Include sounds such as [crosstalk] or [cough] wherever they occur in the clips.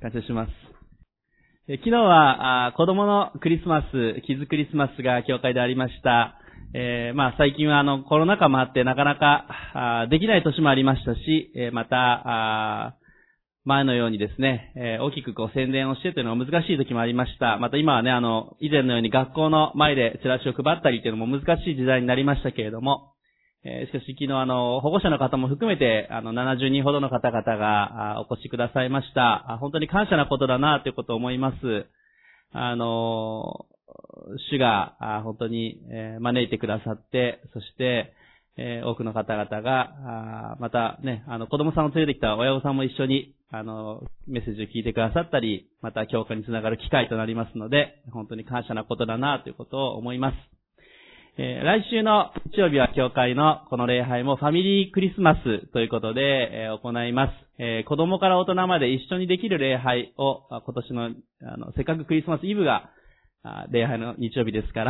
感謝します。昨日は子供のクリスマス、キズクリスマスが教会でありました。えー、まあ最近はあのコロナ禍もあってなかなかできない年もありましたしえ、また、前のようにですね、えー、大きくこう宣伝をしてというのが難しい時もありました。また今はね、あの、以前のように学校の前でチラシを配ったりというのも難しい時代になりましたけれども、えー、しかし昨日あの、保護者の方も含めて、あの、70人ほどの方々がお越しくださいました。本当に感謝なことだなということを思います。あの、主が本当に招いてくださって、そして、え、多くの方々が、あまたね、あの、子供さんを連れてきた親御さんも一緒に、あの、メッセージを聞いてくださったり、また教会につながる機会となりますので、本当に感謝なことだなということを思います。えー、来週の日曜日は教会のこの礼拝もファミリークリスマスということで、えー、行います。えー、子供から大人まで一緒にできる礼拝を、今年の、あの、せっかくクリスマスイブが、礼拝の日曜日ですか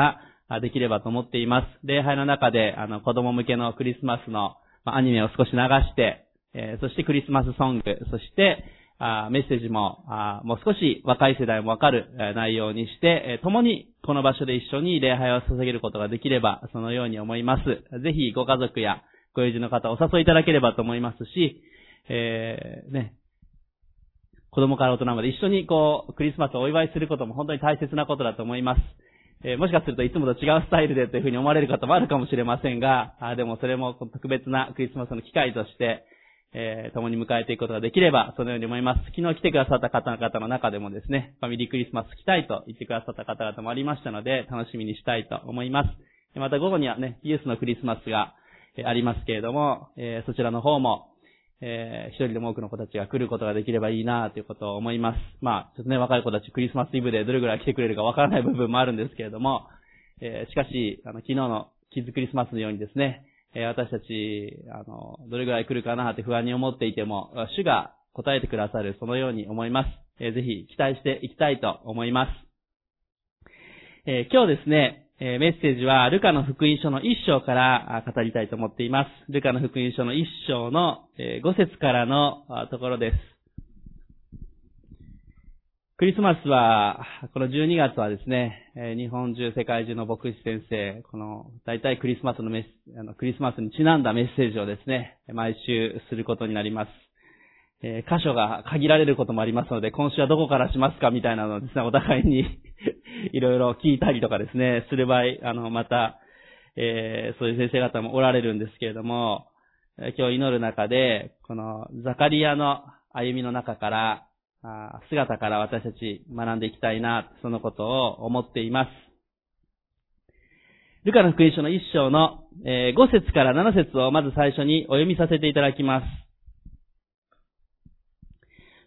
ら、できればと思っています。礼拝の中で、あの、子供向けのクリスマスの、まアニメを少し流して、えー、そしてクリスマスソング、そして、メッセージも、もう少し若い世代もわかる内容にして、共にこの場所で一緒に礼拝を捧げることができれば、そのように思います。ぜひご家族やご友人の方お誘いいただければと思いますし、えー、ね、子供から大人まで一緒にこう、クリスマスをお祝いすることも本当に大切なことだと思います。えー、もしかするといつもと違うスタイルでというふうに思われる方もあるかもしれませんが、あでもそれも特別なクリスマスの機会として、えー、共に迎えていくことができれば、そのように思います。昨日来てくださった方々の中でもですね、ファミリークリスマス来たいと言ってくださった方々もありましたので、楽しみにしたいと思います。また午後にはね、イエスのクリスマスがありますけれども、えー、そちらの方も、えー、一人でも多くの子たちが来ることができればいいなということを思います。まあ、ちょっとね、若い子たちクリスマスイブでどれぐらい来てくれるかわからない部分もあるんですけれども、えー、しかし、あの、昨日のキッズクリスマスのようにですね、え、私たち、あの、どれぐらい来るかなって不安に思っていても、主が答えてくださる、そのように思います。え、ぜひ期待していきたいと思います。え、今日ですね、えメッセージは、ルカの福音書の一章から語りたいと思っています。ルカの福音書の一章の5節からのところです。クリスマスは、この12月はですね、日本中、世界中の牧師先生、この、大体クリスマスのメス、あの、クリスマスにちなんだメッセージをですね、毎週することになります。えー、箇所が限られることもありますので、今週はどこからしますかみたいなのをですね、お互いに [laughs] いろいろ聞いたりとかですね、する場合、あの、また、えー、そういう先生方もおられるんですけれども、今日祈る中で、このザカリアの歩みの中から、あ姿から私たち学んでいきたいな、そのことを思っています。ルカの福音書の一章の、5節から7節をまず最初にお読みさせていただきます。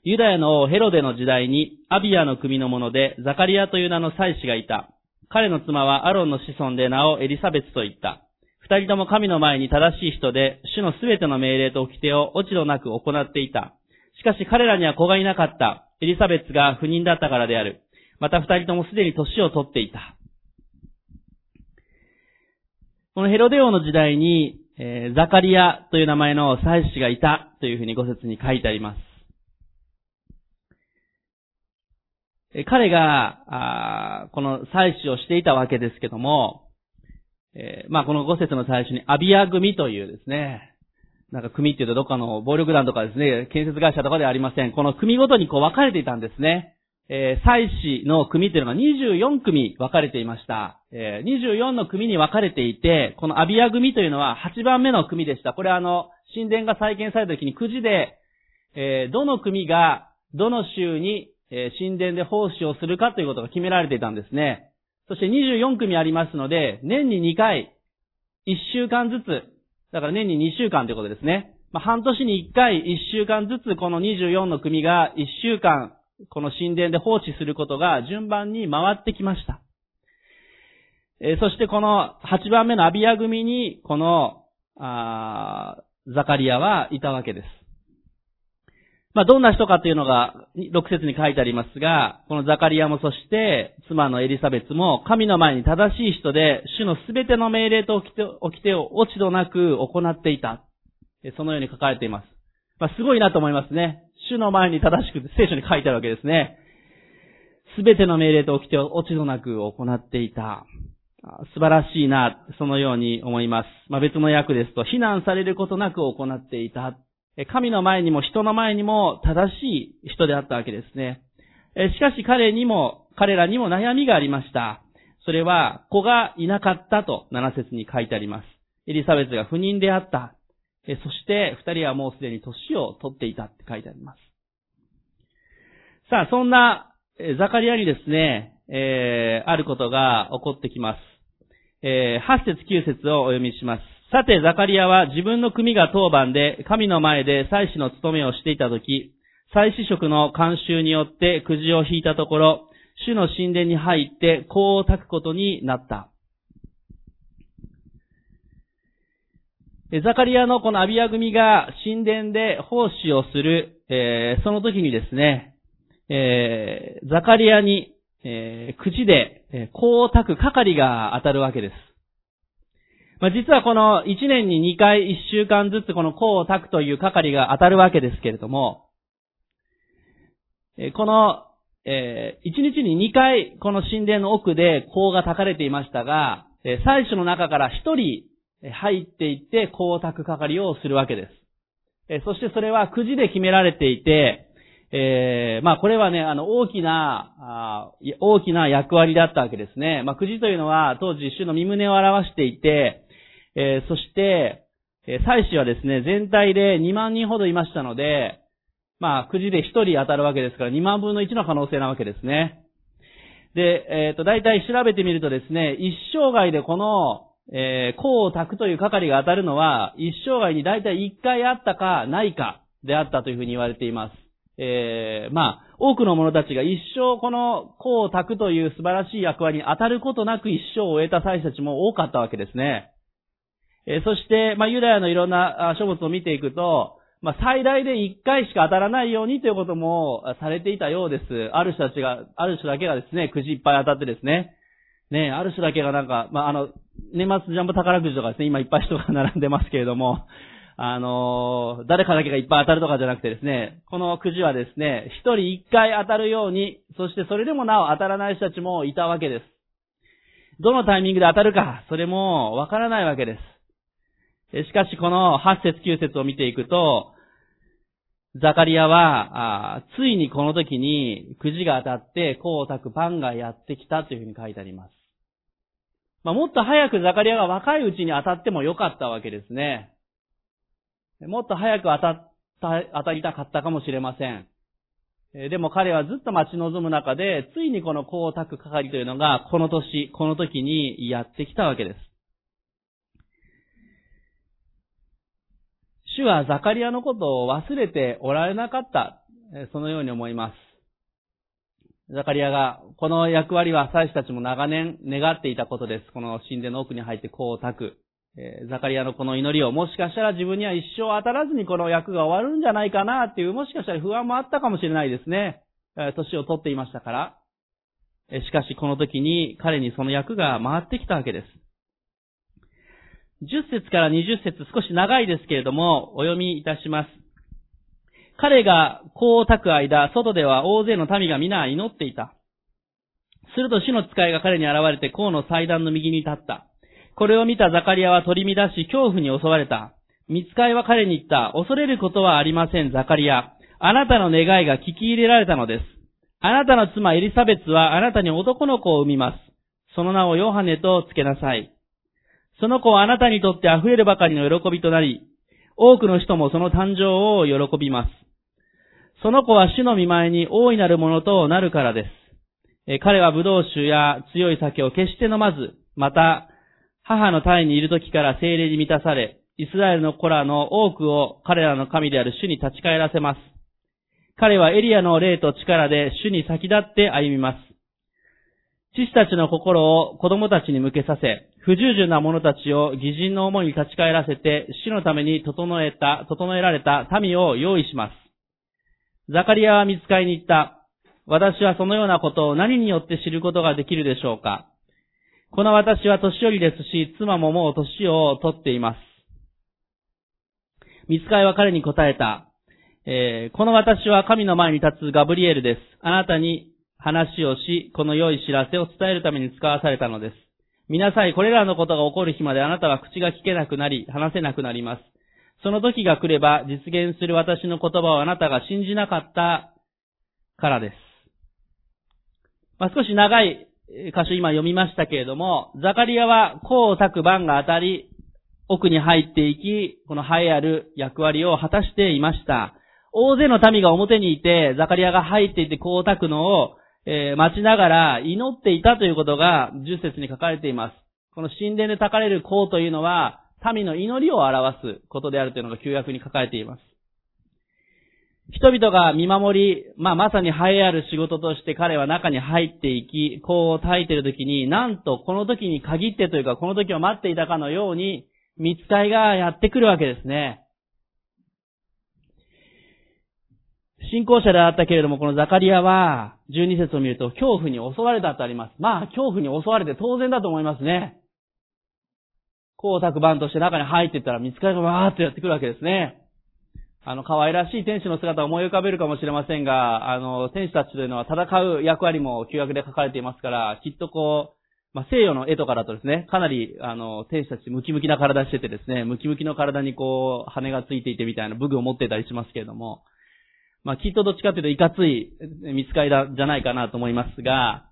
ユダヤの王ヘロデの時代に、アビアの組の者で、ザカリアという名の祭司がいた。彼の妻はアロンの子孫で名をエリサベツと言った。二人とも神の前に正しい人で、主のすべての命令と掟を落ち度なく行っていた。しかし彼らには子がいなかった。エリザベツが不妊だったからである。また二人ともすでに年を取っていた。このヘロデ王の時代に、えー、ザカリアという名前の祭司がいたというふうに五節に書いてあります。彼が、この祭祀をしていたわけですけども、えー、まあこの五節の最初にアビア組というですね、なんか組っていうとどっかの暴力団とかですね、建設会社とかではありません。この組ごとにこう分かれていたんですね。えー、祭祀の組っていうのが24組分かれていました。えー、24の組に分かれていて、このアビア組というのは8番目の組でした。これあの、神殿が再建された時にくじで、えー、どの組がどの州にえ神殿で奉仕をするかということが決められていたんですね。そして24組ありますので、年に2回、1週間ずつ、だから年に2週間ということですね。まあ、半年に1回、1週間ずつ、この24の組が1週間、この神殿で放置することが順番に回ってきました。えー、そしてこの8番目のアビア組に、この、あザカリアはいたわけです。まあ、どんな人かというのが、6節に書いてありますが、このザカリアもそして、妻のエリザベツも、神の前に正しい人で、主のすべての命令と掟を落ち度なく行っていた。そのように書かれています。まあ、すごいなと思いますね。主の前に正しく聖書に書いてあるわけですね。すべての命令と掟を落ち度なく行っていた。素晴らしいな、そのように思います。まあ、別の訳ですと、非難されることなく行っていた。神の前にも人の前にも正しい人であったわけですね。しかし彼にも、彼らにも悩みがありました。それは、子がいなかったと7節に書いてあります。エリザベスが不妊であった。そして二人はもうすでに年を取っていたって書いてあります。さあ、そんなザカリアにですね、えー、あることが起こってきます。えー、8節9節をお読みします。さて、ザカリアは自分の組が当番で神の前で祭司の務めをしていたとき、祭司職の慣習によってくじを引いたところ、主の神殿に入って香を焚くことになった。ザカリアのこのアビア組が神殿で奉仕をする、えー、その時にですね、えー、ザカリアに、えー、口で、えー、香を焚く係が当たるわけです。まあ、実はこの1年に2回1週間ずつこの香を焚くという係が当たるわけですけれども、この、えー、1日に2回この神殿の奥で香が焚かれていましたが、祭司の中から1人入っていって光沢係をするわけです。そしてそれはくじで決められていて、えー、まあこれはね、あの、大きな、大きな役割だったわけですね。まあくじというのは当時主の身胸を表していて、えー、そして、えー、祭司はですね、全体で2万人ほどいましたので、まあくじで1人当たるわけですから2万分の1の可能性なわけですね。で、えっ、ー、と、大体調べてみるとですね、一生涯でこのえー、功を炊くという係が当たるのは、一生涯に大体一回あったかないかであったというふうに言われています。えー、まあ、多くの者たちが一生この功を炊くという素晴らしい役割に当たることなく一生を終えた祭司たちも多かったわけですね。え、そして、まあ、ユダヤのいろんな書物を見ていくと、まあ、最大で一回しか当たらないようにということもされていたようです。ある人たちが、ある人だけがですね、くじいっぱい当たってですね、ね、ある人だけがなんか、まあ、あの、年末ジャンボ宝くじとかですね、今いっぱい人が並んでますけれども、あの誰かだけがいっぱい当たるとかじゃなくてですね、このくじはですね、一人一回当たるように、そしてそれでもなお当たらない人たちもいたわけです。どのタイミングで当たるか、それもわからないわけです。しかしこの8節9節を見ていくと、ザカリアは、ついにこの時にくじが当たって、こうを炊くパンがやってきたというふうに書いてあります。まあ、もっと早くザカリアが若いうちに当たってもよかったわけですね。もっと早く当たった、当たりたかったかもしれません。でも彼はずっと待ち望む中で、ついにこの光沢係というのが、この年、この時にやってきたわけです。主はザカリアのことを忘れておられなかった。そのように思います。ザカリアが、この役割は祭司たちも長年願っていたことです。この神殿の奥に入ってこう炊く。ザカリアのこの祈りを、もしかしたら自分には一生当たらずにこの役が終わるんじゃないかなっていう、もしかしたら不安もあったかもしれないですね。え、年を取っていましたから。しかしこの時に彼にその役が回ってきたわけです。10節から20節少し長いですけれども、お読みいたします。彼がこう炊く間、外では大勢の民が皆祈っていた。すると死の使いが彼に現れて、こうの祭壇の右に立った。これを見たザカリアは取り乱し、恐怖に襲われた。見つかいは彼に言った。恐れることはありません、ザカリア。あなたの願いが聞き入れられたのです。あなたの妻エリサベツはあなたに男の子を産みます。その名をヨハネとつけなさい。その子はあなたにとって溢れるばかりの喜びとなり、多くの人もその誕生を喜びます。その子は主の見前に大いなるものとなるからです。え彼は葡萄酒や強い酒を決して飲まず、また、母の体にいる時から精霊に満たされ、イスラエルの子らの多くを彼らの神である主に立ち返らせます。彼はエリアの霊と力で主に先立って歩みます。父たちの心を子供たちに向けさせ、不従順な者たちを偽人の思いに立ち返らせて、主のために整えた、整えられた民を用意します。ザカリアは見つかりに行った。私はそのようなことを何によって知ることができるでしょうかこの私は年寄りですし、妻ももう年を取っています。見つかいは彼に答えた。えーこの私は神の前に立つガブリエルです。あなたに話をし、この良い知らせを伝えるために使わされたのです。見なさい、これらのことが起こる日まであなたは口が聞けなくなり、話せなくなります。その時が来れば、実現する私の言葉をあなたが信じなかったからです。まあ、少し長い箇所今読みましたけれども、ザカリアは甲を焚く番が当たり、奥に入っていき、この栄えある役割を果たしていました。大勢の民が表にいて、ザカリアが入っていて甲を焚くのを、えー待ちながら祈っていたということが10節に書かれています。この神殿で焚かれる甲というのは、民の祈りを表すことであるというのが旧約に書かれています。人々が見守り、まあ、まさに栄えある仕事として彼は中に入っていき、こう焚いている時に、なんとこの時に限ってというか、この時を待っていたかのように、見つかいがやってくるわけですね。信仰者であったけれども、このザカリアは、12節を見ると、恐怖に襲われたとあります。まあ、恐怖に襲われて当然だと思いますね。こうたく番として中に入っていったら、見つかりがわーっとやってくるわけですね。あの、可愛らしい天使の姿を思い浮かべるかもしれませんが、あの、天使たちというのは戦う役割も旧約で書かれていますから、きっとこう、まあ、西洋の絵とかだとですね、かなり、あの、天使たちムキムキな体しててですね、ムキムキの体にこう、羽がついていてみたいな武具を持っていたりしますけれども、まあ、きっとどっちかというといかつい見つかりだ、じゃないかなと思いますが、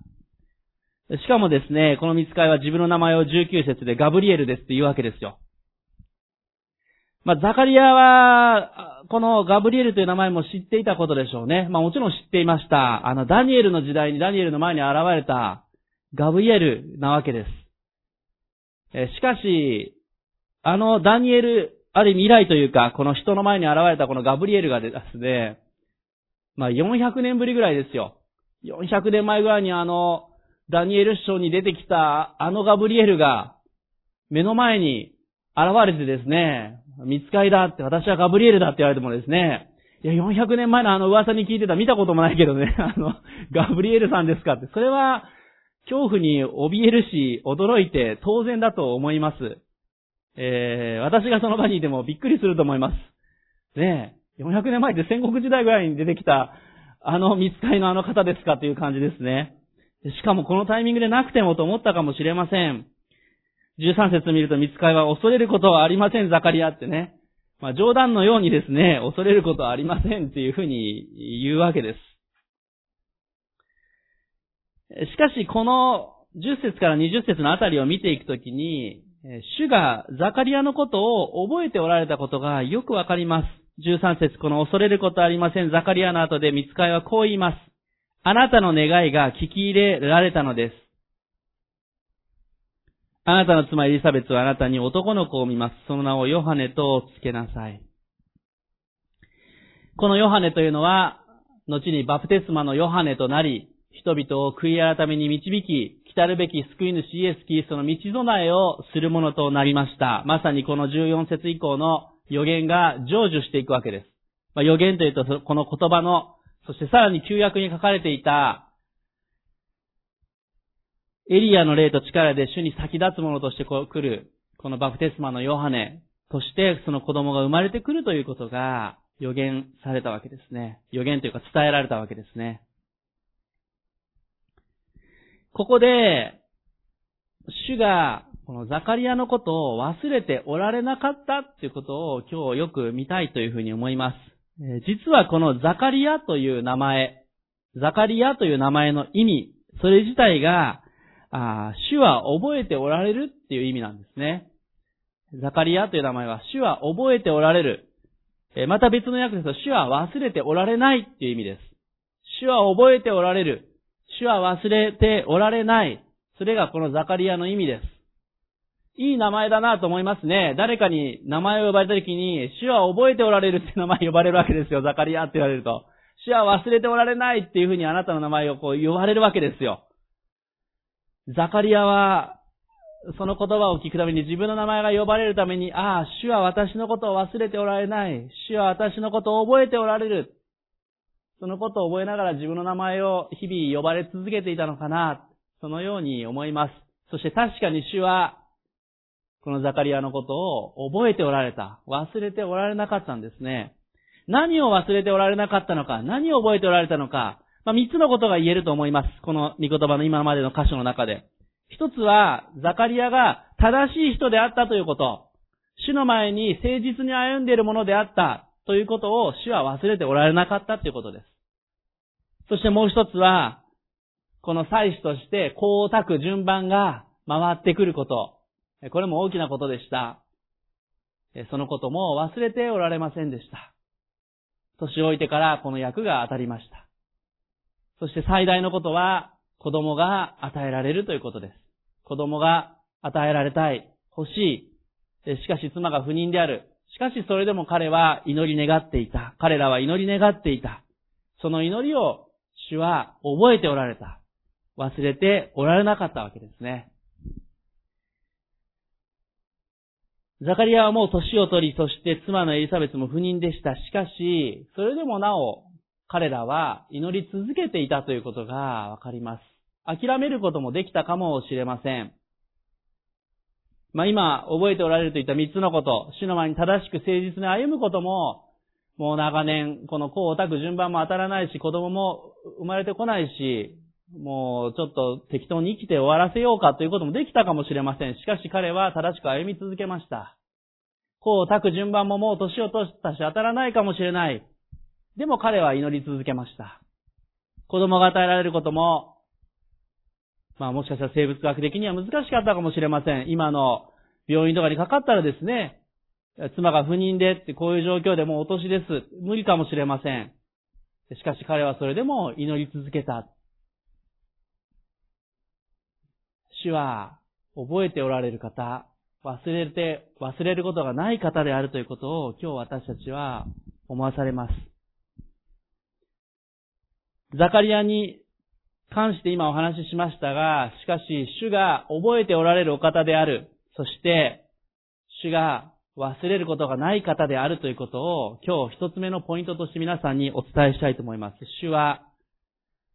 しかもですね、この見つかりは自分の名前を19節でガブリエルですって言うわけですよ。まあ、ザカリアは、このガブリエルという名前も知っていたことでしょうね。まあ、もちろん知っていました。あの、ダニエルの時代にダニエルの前に現れたガブリエルなわけです。えしかし、あのダニエル、ある意味以来というか、この人の前に現れたこのガブリエルがですね、まあ、400年ぶりぐらいですよ。400年前ぐらいにあの、ダニエル書に出てきたあのガブリエルが、目の前に現れてですね、見つかりだって、私はガブリエルだって言われてもですね、いや、400年前のあの噂に聞いてた、見たこともないけどね、[laughs] あの、ガブリエルさんですかって、それは、恐怖に怯えるし、驚いて当然だと思います。えー、私がその場にいてもびっくりすると思います。ねえ、400年前って戦国時代ぐらいに出てきた、あの見つかりのあの方ですかっていう感じですね。しかもこのタイミングでなくてもと思ったかもしれません。13節見ると見つかりは恐れることはありません、ザカリアってね。まあ冗談のようにですね、恐れることはありませんっていうふうに言うわけです。しかし、この10節から20節のあたりを見ていくときに、主がザカリアのことを覚えておられたことがよくわかります。13節この恐れることありません。ザカリアの後で見つかいはこう言います。あなたの願いが聞き入れられたのです。あなたの妻エリザベツはあなたに男の子を見ます。その名をヨハネとつけなさい。このヨハネというのは、後にバプテスマのヨハネとなり、人々を悔い改めに導き、来たるべき救い主イエス・キリストの道備えをするものとなりました。まさにこの14節以降の予言が成就していくわけです。まあ、予言というと、この言葉の、そしてさらに旧約に書かれていた、エリアの霊と力で主に先立つものとして来る、このバプテスマのヨハネとしてその子供が生まれてくるということが予言されたわけですね。予言というか伝えられたわけですね。ここで、主が、このザカリアのことを忘れておられなかったっていうことを今日よく見たいというふうに思います。実はこのザカリアという名前、ザカリアという名前の意味、それ自体が、あ主は覚えておられるっていう意味なんですね。ザカリアという名前は、主は覚えておられる。また別の訳ですと、主は忘れておられないっていう意味です。主は覚えておられる。主は忘れておられない。それがこのザカリアの意味です。いい名前だなと思いますね。誰かに名前を呼ばれた時に、主は覚えておられるって名前呼ばれるわけですよ。ザカリアって言われると。主は忘れておられないっていうふうにあなたの名前をこう呼ばれるわけですよ。ザカリアは、その言葉を聞くために自分の名前が呼ばれるために、ああ、主は私のことを忘れておられない。主は私のことを覚えておられる。そのことを覚えながら自分の名前を日々呼ばれ続けていたのかな。そのように思います。そして確かに主は、このザカリアのことを覚えておられた。忘れておられなかったんですね。何を忘れておられなかったのか、何を覚えておられたのか、まあ、三つのことが言えると思います。この御言葉の今までの箇所の中で。一つは、ザカリアが正しい人であったということ。主の前に誠実に歩んでいるものであったということを主は忘れておられなかったということです。そしてもう一つは、この祭司としてこうたく順番が回ってくること。これも大きなことでした。そのことも忘れておられませんでした。年老いてからこの役が当たりました。そして最大のことは、子供が与えられるということです。子供が与えられたい、欲しい。しかし妻が不妊である。しかしそれでも彼は祈り願っていた。彼らは祈り願っていた。その祈りを主は覚えておられた。忘れておられなかったわけですね。ザカリアはもう年を取り、そして妻のエリザベスも不妊でした。しかし、それでもなお、彼らは祈り続けていたということがわかります。諦めることもできたかもしれません。まあ今、覚えておられるといった三つのこと、主の前に正しく誠実に歩むことも、もう長年、この子をたく順番も当たらないし、子供も生まれてこないし、もうちょっと適当に生きて終わらせようかということもできたかもしれません。しかし彼は正しく歩み続けました。子をたく順番ももう年を取ったし当たらないかもしれない。でも彼は祈り続けました。子供が与えられることも、まあもしかしたら生物学的には難しかったかもしれません。今の病院とかにかかったらですね、妻が不妊でってこういう状況でもうお年です。無理かもしれません。しかし彼はそれでも祈り続けた。主は覚えておられる方、忘れて、忘れることがない方であるということを今日私たちは思わされます。ザカリアに関して今お話ししましたが、しかし主が覚えておられるお方である。そして、主が忘れることがない方であるということを今日一つ目のポイントとして皆さんにお伝えしたいと思います。主は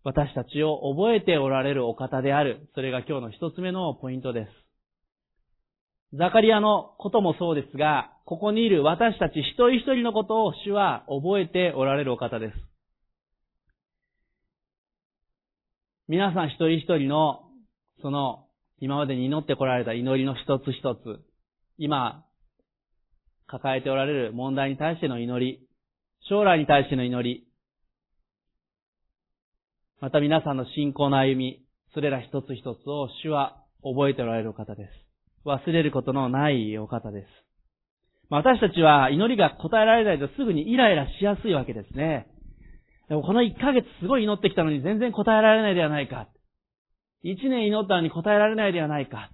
私たちを覚えておられるお方である。それが今日の一つ目のポイントです。ザカリアのこともそうですが、ここにいる私たち一人一人のことを主は覚えておられるお方です。皆さん一人一人の、その、今までに祈ってこられた祈りの一つ一つ、今、抱えておられる問題に対しての祈り、将来に対しての祈り、また皆さんの信仰の歩み、それら一つ一つを主は覚えておられる方です。忘れることのないお方です。私たちは祈りが答えられないとすぐにイライラしやすいわけですね。でもこの1ヶ月すごい祈ってきたのに全然答えられないではないか。1年祈ったのに答えられないではないか。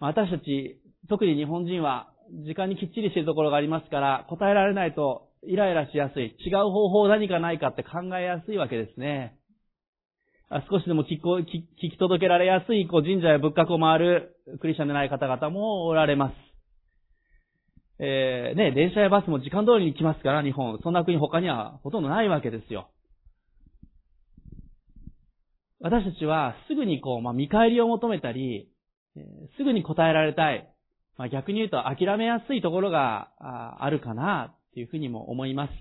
私たち、特に日本人は時間にきっちりしているところがありますから、答えられないとイライラしやすい。違う方法何かないかって考えやすいわけですね。少しでも聞き届けられやすいこう神社や仏閣を回るクリスチャンでない方々もおられます。えー、ね、電車やバスも時間通りに来ますから、日本。そんな国他にはほとんどないわけですよ。私たちはすぐにこう、まあ、見返りを求めたり、すぐに答えられたい。まあ、逆に言うと諦めやすいところがあるかな、というふうにも思います。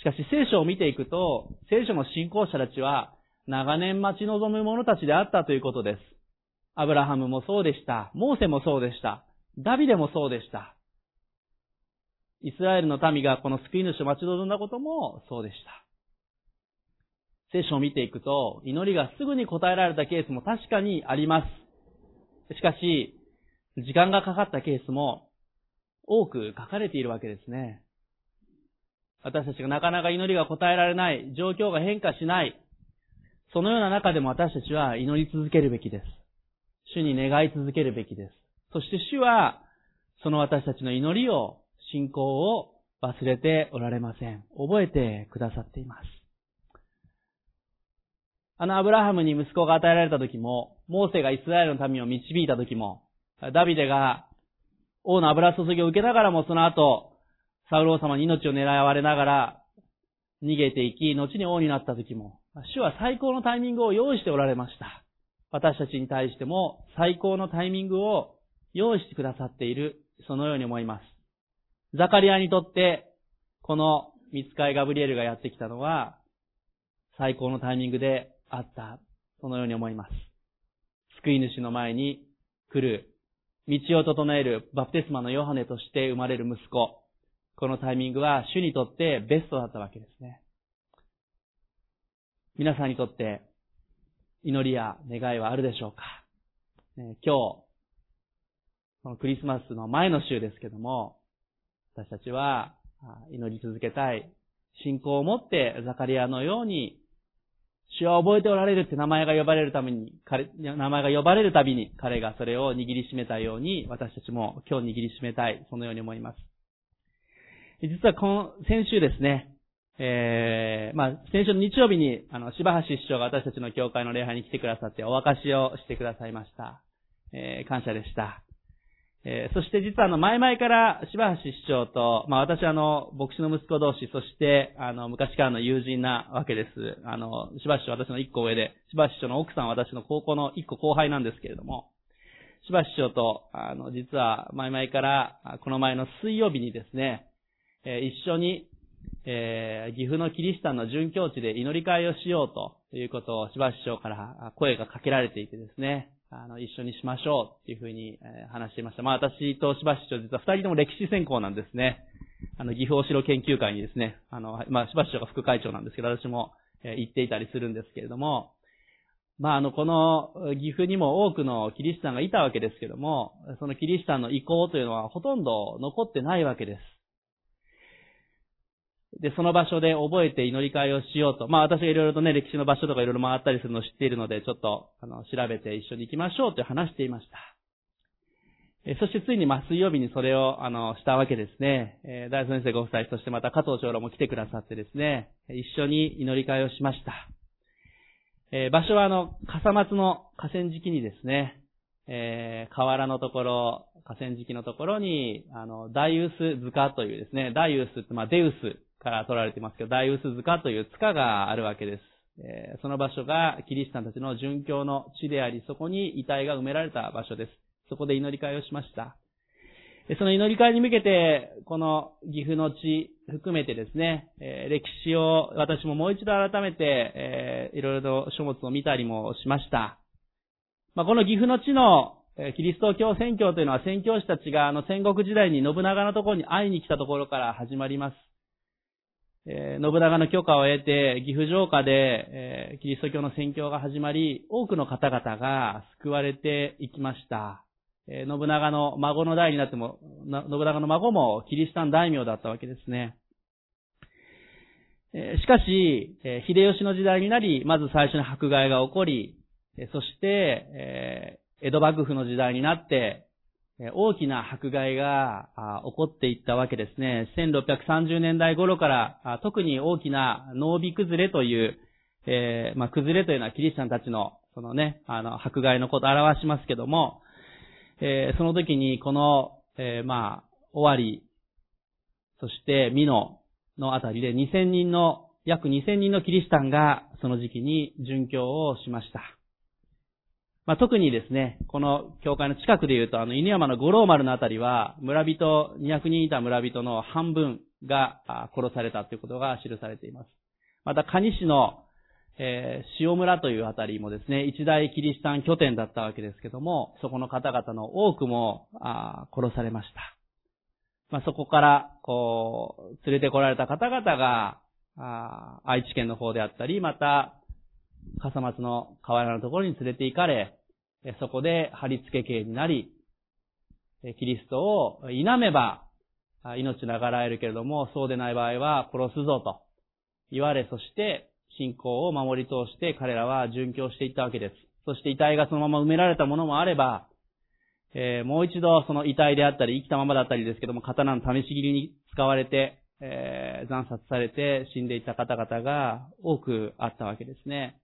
しかし聖書を見ていくと、聖書の信仰者たちは長年待ち望む者たちであったということです。アブラハムもそうでした。モーセもそうでした。ダビデもそうでした。イスラエルの民がこの救い主を待ち望んだこともそうでした。聖書を見ていくと、祈りがすぐに答えられたケースも確かにあります。しかし、時間がかかったケースも多く書かれているわけですね。私たちがなかなか祈りが答えられない、状況が変化しない、そのような中でも私たちは祈り続けるべきです。主に願い続けるべきです。そして主は、その私たちの祈りを信仰を忘れておられません。覚えてくださっています。あのアブラハムに息子が与えられた時も、モーセがイスラエルの民を導いた時も、ダビデが王の油注ぎを受けながらもその後、サウル王様に命を狙われながら逃げていき、後に王になった時も、主は最高のタイミングを用意しておられました。私たちに対しても最高のタイミングを用意してくださっている、そのように思います。ザカリアにとって、この見つかいガブリエルがやってきたのは、最高のタイミングであった。そのように思います。救い主の前に来る、道を整えるバプテスマのヨハネとして生まれる息子。このタイミングは主にとってベストだったわけですね。皆さんにとって祈りや願いはあるでしょうか、今日、このクリスマスの前の週ですけども、私たちは祈り続けたい。信仰を持ってザカリアのように、主は覚えておられるって名前が呼ばれるために、彼、名前が呼ばれるたびに彼がそれを握りしめたように、私たちも今日握りしめたい。そのように思います。実はこの、先週ですね、えー、まあ、先週の日曜日に、あの、柴橋市長が私たちの教会の礼拝に来てくださってお明かしをしてくださいました。えー、感謝でした。えー、そして実はあの、前々から柴橋市長と、まあ私はあの、牧師の息子同士、そして、あの、昔からの友人なわけです。あの、柴橋市長私の一個上で、柴橋市長の奥さんは私の高校の一個後輩なんですけれども、柴橋市長と、あの、実は前々から、この前の水曜日にですね、えー、一緒に、えー、岐阜のキリシタンの殉教地で祈り会をしようということを柴橋市長から声がかけられていてですね、あの、一緒にしましょうっていうふうに、え話していました。まあ私としばし長実は二人とも歴史専攻なんですね。あの、岐阜お城研究会にですね、あの、まあしばし長が副会長なんですけど、私も、え行っていたりするんですけれども、まああの、この岐阜にも多くのキリシタンがいたわけですけども、そのキリシタンの意向というのはほとんど残ってないわけです。で、その場所で覚えて祈り会をしようと。まあ私がいろいろとね、歴史の場所とかいろいろ回ったりするのを知っているので、ちょっと、あの、調べて一緒に行きましょうと話していました。えそしてついに、まあ水曜日にそれを、あの、したわけですね。え大先生ご夫妻、そしてまた加藤長老も来てくださってですね、一緒に祈り会をしました。え場所はあの、笠松の河川敷にですね、えー、河原のところ、河川敷のところに、あの、ダイウス塚というですね、ダイウスって、まあ、デウスから取られていますけど、大臼塚という塚があるわけです。えその場所がキリシタンたちの殉教の地であり、そこに遺体が埋められた場所です。そこで祈り会をしました。その祈り会に向けて、この岐阜の地含めてですね、え歴史を私ももう一度改めて、えー、いろいろと書物を見たりもしました。まあ、この岐阜の地のキリスト教宣教というのは宣教師たちがあの戦国時代に信長のところに会いに来たところから始まります。えー、信長の許可を得て、岐阜城下で、えー、キリスト教の宣教が始まり、多くの方々が救われていきました。えー、信長の孫の代になっても、信長の孫もキリシタン大名だったわけですね。えしかし、え秀吉の時代になり、まず最初に迫害が起こり、えそして、え江戸幕府の時代になって、大きな迫害が起こっていったわけですね。1630年代頃から特に大きな農備崩れという、えー、まあ、崩れというのはキリシタンたちの、そのね、あの、迫害のことを表しますけども、えー、その時にこの、えー、まあ、終わり、そしてミノのあたりで2000人の、約2000人のキリシタンがその時期に殉教をしました。まあ、特にですね、この教会の近くで言うと、あの、犬山の五郎丸のあたりは、村人、200人いた村人の半分が殺されたということが記されています。また、蟹市の、えー、塩村というあたりもですね、一大キリシタン拠点だったわけですけども、そこの方々の多くも、あ殺されました。まあ、そこから、こう、連れてこられた方々が、あ愛知県の方であったり、また、笠松の河原のところに連れて行かれ、そこで貼り付け刑になり、キリストを否めば命ながらえるけれども、そうでない場合は殺すぞと言われ、そして信仰を守り通して彼らは殉教していったわけです。そして遺体がそのまま埋められたものもあれば、えー、もう一度その遺体であったり、生きたままだったりですけども、刀の試し切りに使われて、えー、惨殺されて死んでいった方々が多くあったわけですね。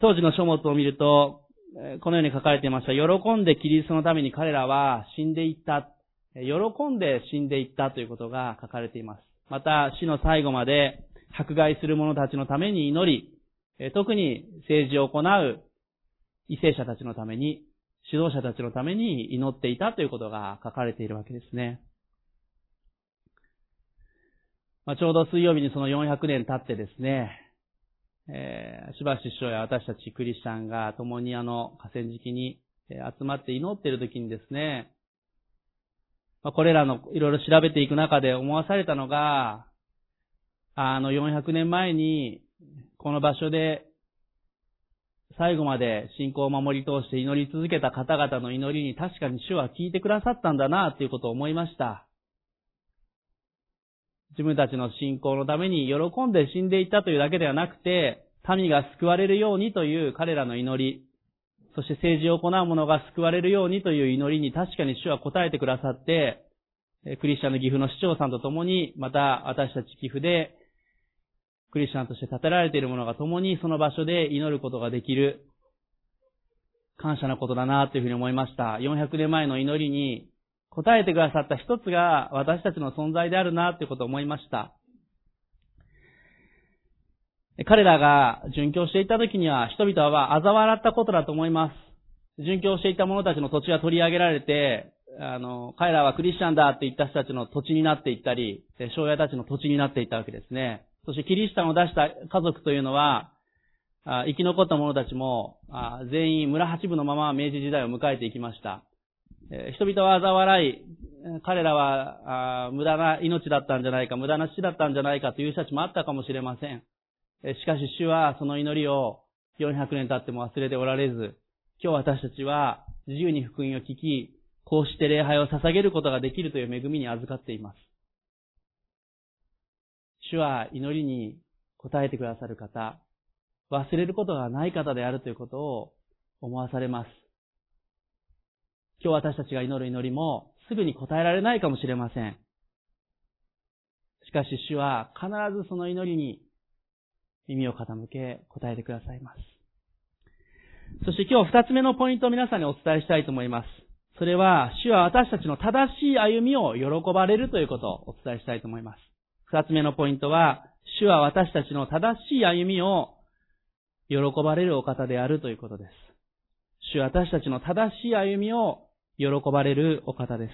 当時の書物を見ると、このように書かれていました。喜んでキリストのために彼らは死んでいった。喜んで死んでいったということが書かれています。また、死の最後まで迫害する者たちのために祈り、特に政治を行う為政者たちのために、指導者たちのために祈っていたということが書かれているわけですね。まあ、ちょうど水曜日にその400年経ってですね、えー、しばし師匠や私たちクリスチャンが共にあの河川敷に集まって祈っている時にですね、まあ、これらのいろいろ調べていく中で思わされたのが、あの400年前にこの場所で最後まで信仰を守り通して祈り続けた方々の祈りに確かに主は聞いてくださったんだなということを思いました。自分たちの信仰のために喜んで死んでいったというだけではなくて、民が救われるようにという彼らの祈り、そして政治を行う者が救われるようにという祈りに確かに主は答えてくださって、クリスチャンの岐阜の市長さんと共に、また私たち岐阜で、クリスチャンとして建てられている者が共にその場所で祈ることができる、感謝なことだなというふうに思いました。400年前の祈りに答えてくださった一つが私たちの存在であるなということを思いました。彼らが殉教していた時には人々は嘲笑ったことだと思います。殉教していた者たちの土地が取り上げられて、あの、彼らはクリスチャンだって言った人たちの土地になっていったり、庄屋たちの土地になっていったわけですね。そしてキリシタンを出した家族というのは、生き残った者たちも、全員村八部のまま明治時代を迎えていきました。人々は嘲笑い、彼らは無駄な命だったんじゃないか、無駄な死だったんじゃないかという人たちもあったかもしれません。しかし主はその祈りを400年経っても忘れておられず、今日私たちは自由に福音を聞き、こうして礼拝を捧げることができるという恵みに預かっています。主は祈りに応えてくださる方、忘れることがない方であるということを思わされます。今日私たちが祈る祈りもすぐに応えられないかもしれません。しかし主は必ずその祈りに耳を傾け答えてくださいます。そして今日二つ目のポイントを皆さんにお伝えしたいと思います。それは、主は私たちの正しい歩みを喜ばれるということをお伝えしたいと思います。二つ目のポイントは、主は私たちの正しい歩みを喜ばれるお方であるということです。主は私たちの正しい歩みを喜ばれるお方です。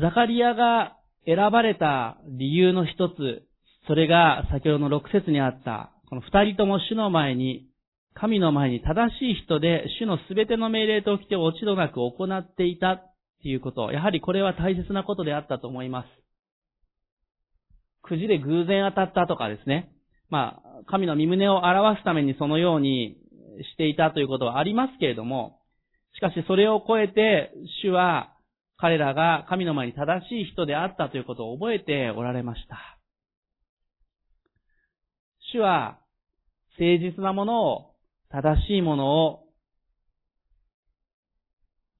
ザカリアが選ばれた理由の一つ、それが先ほどの六節にあった、この二人とも主の前に、神の前に正しい人で主のすべての命令と掟を落ち度なく行っていたっていうこと、やはりこれは大切なことであったと思います。くじで偶然当たったとかですね。まあ、神の身胸を表すためにそのようにしていたということはありますけれども、しかしそれを超えて、主は彼らが神の前に正しい人であったということを覚えておられました。主は誠実なものを、正しいものを、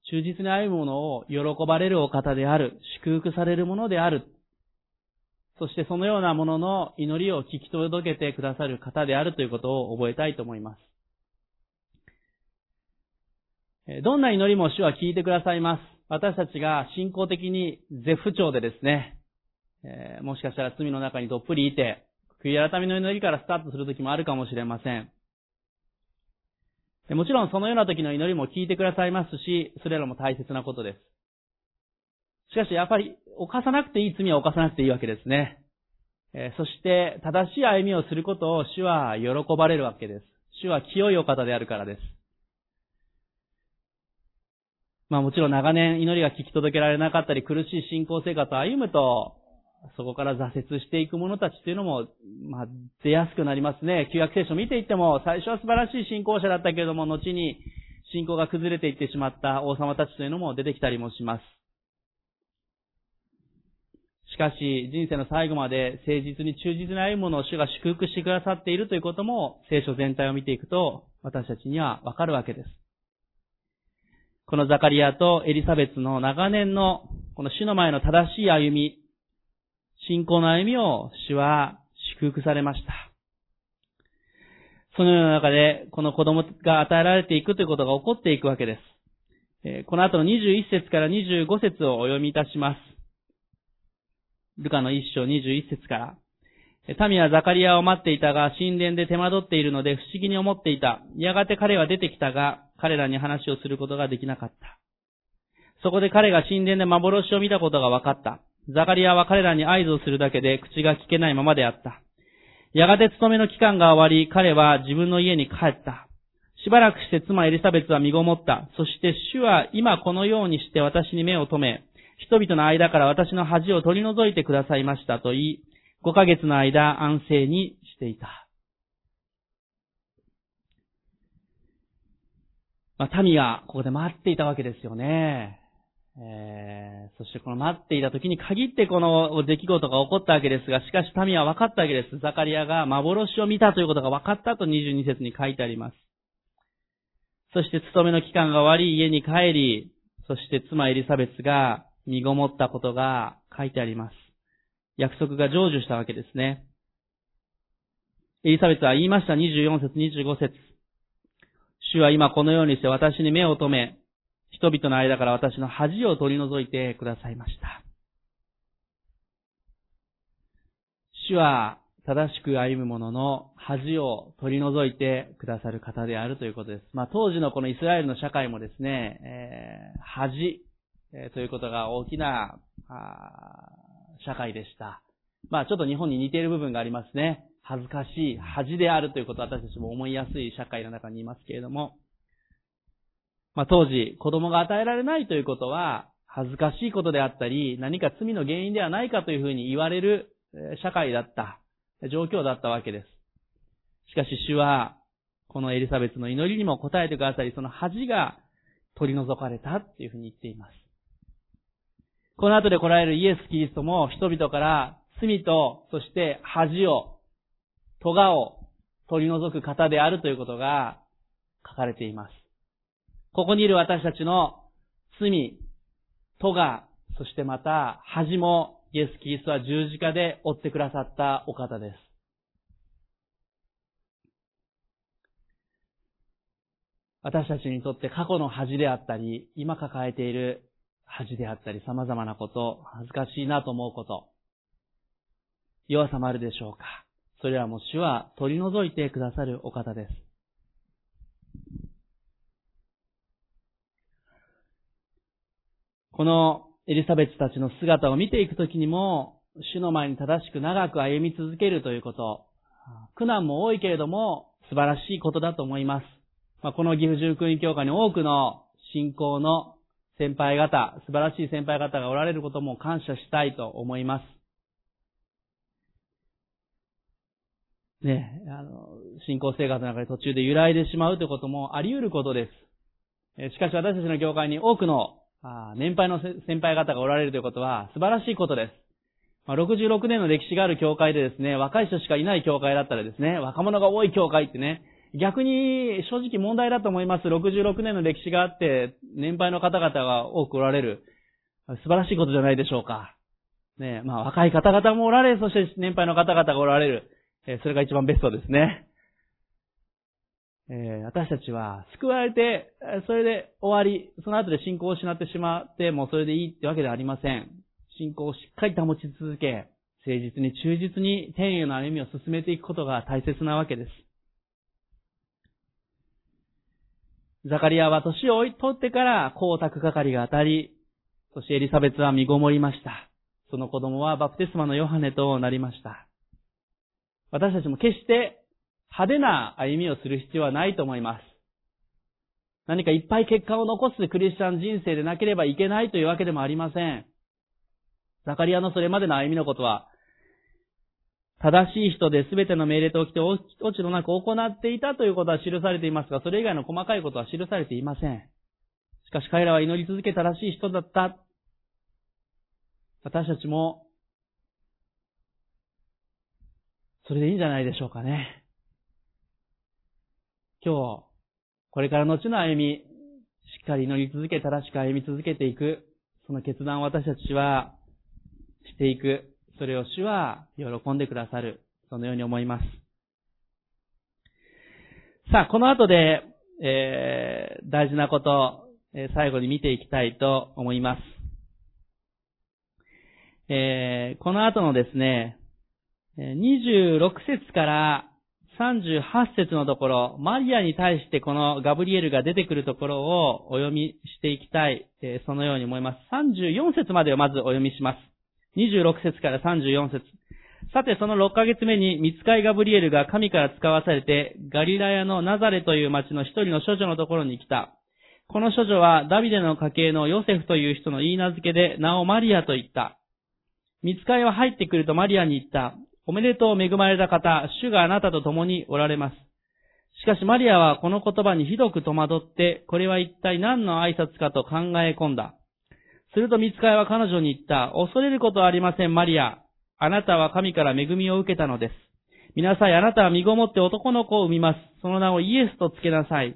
忠実に歩むものを喜ばれるお方である、祝福されるものである。そしてそのようなものの祈りを聞き届けてくださる方であるということを覚えたいと思います。どんな祈りも主は聞いてくださいます。私たちが信仰的に絶不調でですね、えー、もしかしたら罪の中にどっぷりいて、悔い改めの祈りからスタートする時もあるかもしれません。もちろんそのような時の祈りも聞いてくださいますし、それらも大切なことです。しかしやっぱり犯さなくていい罪は犯さなくていいわけですね。えー、そして正しい歩みをすることを主は喜ばれるわけです。主は清いお方であるからです。まあもちろん長年祈りが聞き届けられなかったり苦しい信仰生活を歩むと、そこから挫折していく者たちっていうのも、まあ出やすくなりますね。旧約聖書を見ていっても、最初は素晴らしい信仰者だったけれども、後に信仰が崩れていってしまった王様たちというのも出てきたりもします。しかし、人生の最後まで誠実に忠実に歩む者を主が祝福してくださっているということも、聖書全体を見ていくと、私たちにはわかるわけです。このザカリアとエリザベツの長年のこの主の前の正しい歩み、信仰の歩みを主は祝福されました。そのような中で、この子供が与えられていくということが起こっていくわけです。この後の21節から25節をお読みいたします。ルカの一章21節から。民はザカリアを待っていたが、神殿で手間取っているので不思議に思っていた。やがて彼は出てきたが、彼らに話をすることができなかった。そこで彼が神殿で幻を見たことが分かった。ザカリアは彼らに合図をするだけで口が聞けないままであった。やがて勤めの期間が終わり、彼は自分の家に帰った。しばらくして妻エリザベツは身ごもった。そして主は今このようにして私に目を留め、人々の間から私の恥を取り除いてくださいましたと言い、5ヶ月の間安静にしていた。まあ、民はここで待っていたわけですよね。えー、そしてこの待っていた時に限ってこの出来事が起こったわけですが、しかし民は分かったわけです。ザカリアが幻を見たということが分かったと22節に書いてあります。そして勤めの期間が終わり、家に帰り、そして妻エリザベスが身ごもったことが書いてあります。約束が成就したわけですね。エリザベスは言いました24節25節主は今このようにして私に目を留め、人々の間から私の恥を取り除いてくださいました。主は正しく歩む者の恥を取り除いてくださる方であるということです。まあ当時のこのイスラエルの社会もですね、えー、恥、えー、ということが大きな社会でした。まあちょっと日本に似ている部分がありますね。恥ずかしい恥であるということを私たちも思いやすい社会の中にいますけれども、まあ当時子供が与えられないということは恥ずかしいことであったり、何か罪の原因ではないかというふうに言われる社会だった、状況だったわけです。しかし主は、このエリザベスの祈りにも応えてくださり、その恥が取り除かれたっていうふうに言っています。この後で来られるイエス・キリストも人々から罪と、そして恥を、咎を取り除く方であるということが書かれています。ここにいる私たちの罪、咎、そしてまた恥もイエス・キリストは十字架で追ってくださったお方です。私たちにとって過去の恥であったり、今抱えている恥であったり、様々なこと、恥ずかしいなと思うこと、弱さもあるでしょうか。それらも主は取り除いてくださるお方です。このエリザベスたちの姿を見ていくときにも、主の前に正しく長く歩み続けるということ、苦難も多いけれども素晴らしいことだと思います。まあ、この岐阜十九院教会に多くの信仰の先輩方、素晴らしい先輩方がおられることも感謝したいと思います。ね、あの、信仰生活の中で途中で揺らいでしまうということもあり得ることです。しかし私たちの教会に多くの年配の先輩方がおられるということは素晴らしいことです。66年の歴史がある教会でですね、若い人しかいない教会だったらですね、若者が多い教会ってね、逆に正直問題だと思います。66年の歴史があって、年配の方々が多くおられる。素晴らしいことじゃないでしょうか。ねまあ若い方々もおられ、そして年配の方々がおられる。えそれが一番ベストですね。えー、私たちは救われて、それで終わり、その後で信仰を失ってしまって、もうそれでいいってわけではありません。信仰をしっかり保ち続け、誠実に忠実に天への歩みを進めていくことが大切なわけです。ザカリアは年を追い取ってから光沢係が当たり、そしてエリザベスは身ごもりました。その子供はバプテスマのヨハネとなりました。私たちも決して派手な歩みをする必要はないと思います。何かいっぱい結果を残すクリスチャン人生でなければいけないというわけでもありません。ザカリアのそれまでの歩みのことは、正しい人で全ての命令と起きて落ちのなく行っていたということは記されていますが、それ以外の細かいことは記されていません。しかし彼らは祈り続け正しい人だった。私たちも、それでいいんじゃないでしょうかね。今日、これからの後の歩み、しっかり祈り続け、正しく歩み続けていく、その決断を私たちはしていく。それを主は喜んでくださる。そのように思います。さあ、この後で、えー、大事なこと、えー、最後に見ていきたいと思います。えー、この後のですね、26節から38節のところ、マリアに対してこのガブリエルが出てくるところをお読みしていきたい、えー、そのように思います。34節までをまずお読みします。26節から34節さて、その6ヶ月目に、見つかいガブリエルが神から使わされて、ガリラヤのナザレという町の一人の処女のところに来た。この処女は、ダビデの家系のヨセフという人の言い名付けで、名をマリアと言った。見つかいは入ってくるとマリアに言った。おめでとう恵まれた方、主があなたと共におられます。しかしマリアはこの言葉にひどく戸惑って、これは一体何の挨拶かと考え込んだ。すると見つかいは彼女に言った。恐れることはありません、マリア。あなたは神から恵みを受けたのです。皆さん、あなたは身ごもって男の子を産みます。その名をイエスとつけなさい。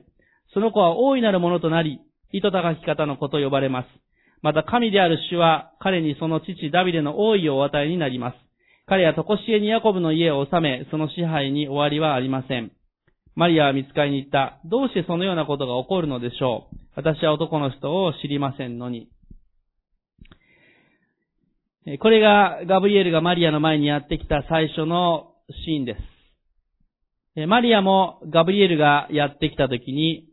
その子は大いなるものとなり、糸高き方の子と呼ばれます。また神である主は、彼にその父ダビデの王位をお与えになります。彼は常しえにヤコブの家を治め、その支配に終わりはありません。マリアは見つかりに行った。どうしてそのようなことが起こるのでしょう私は男の人を知りませんのに。これがガブリエルがマリアの前にやってきた最初のシーンです。マリアもガブリエルがやってきたときに、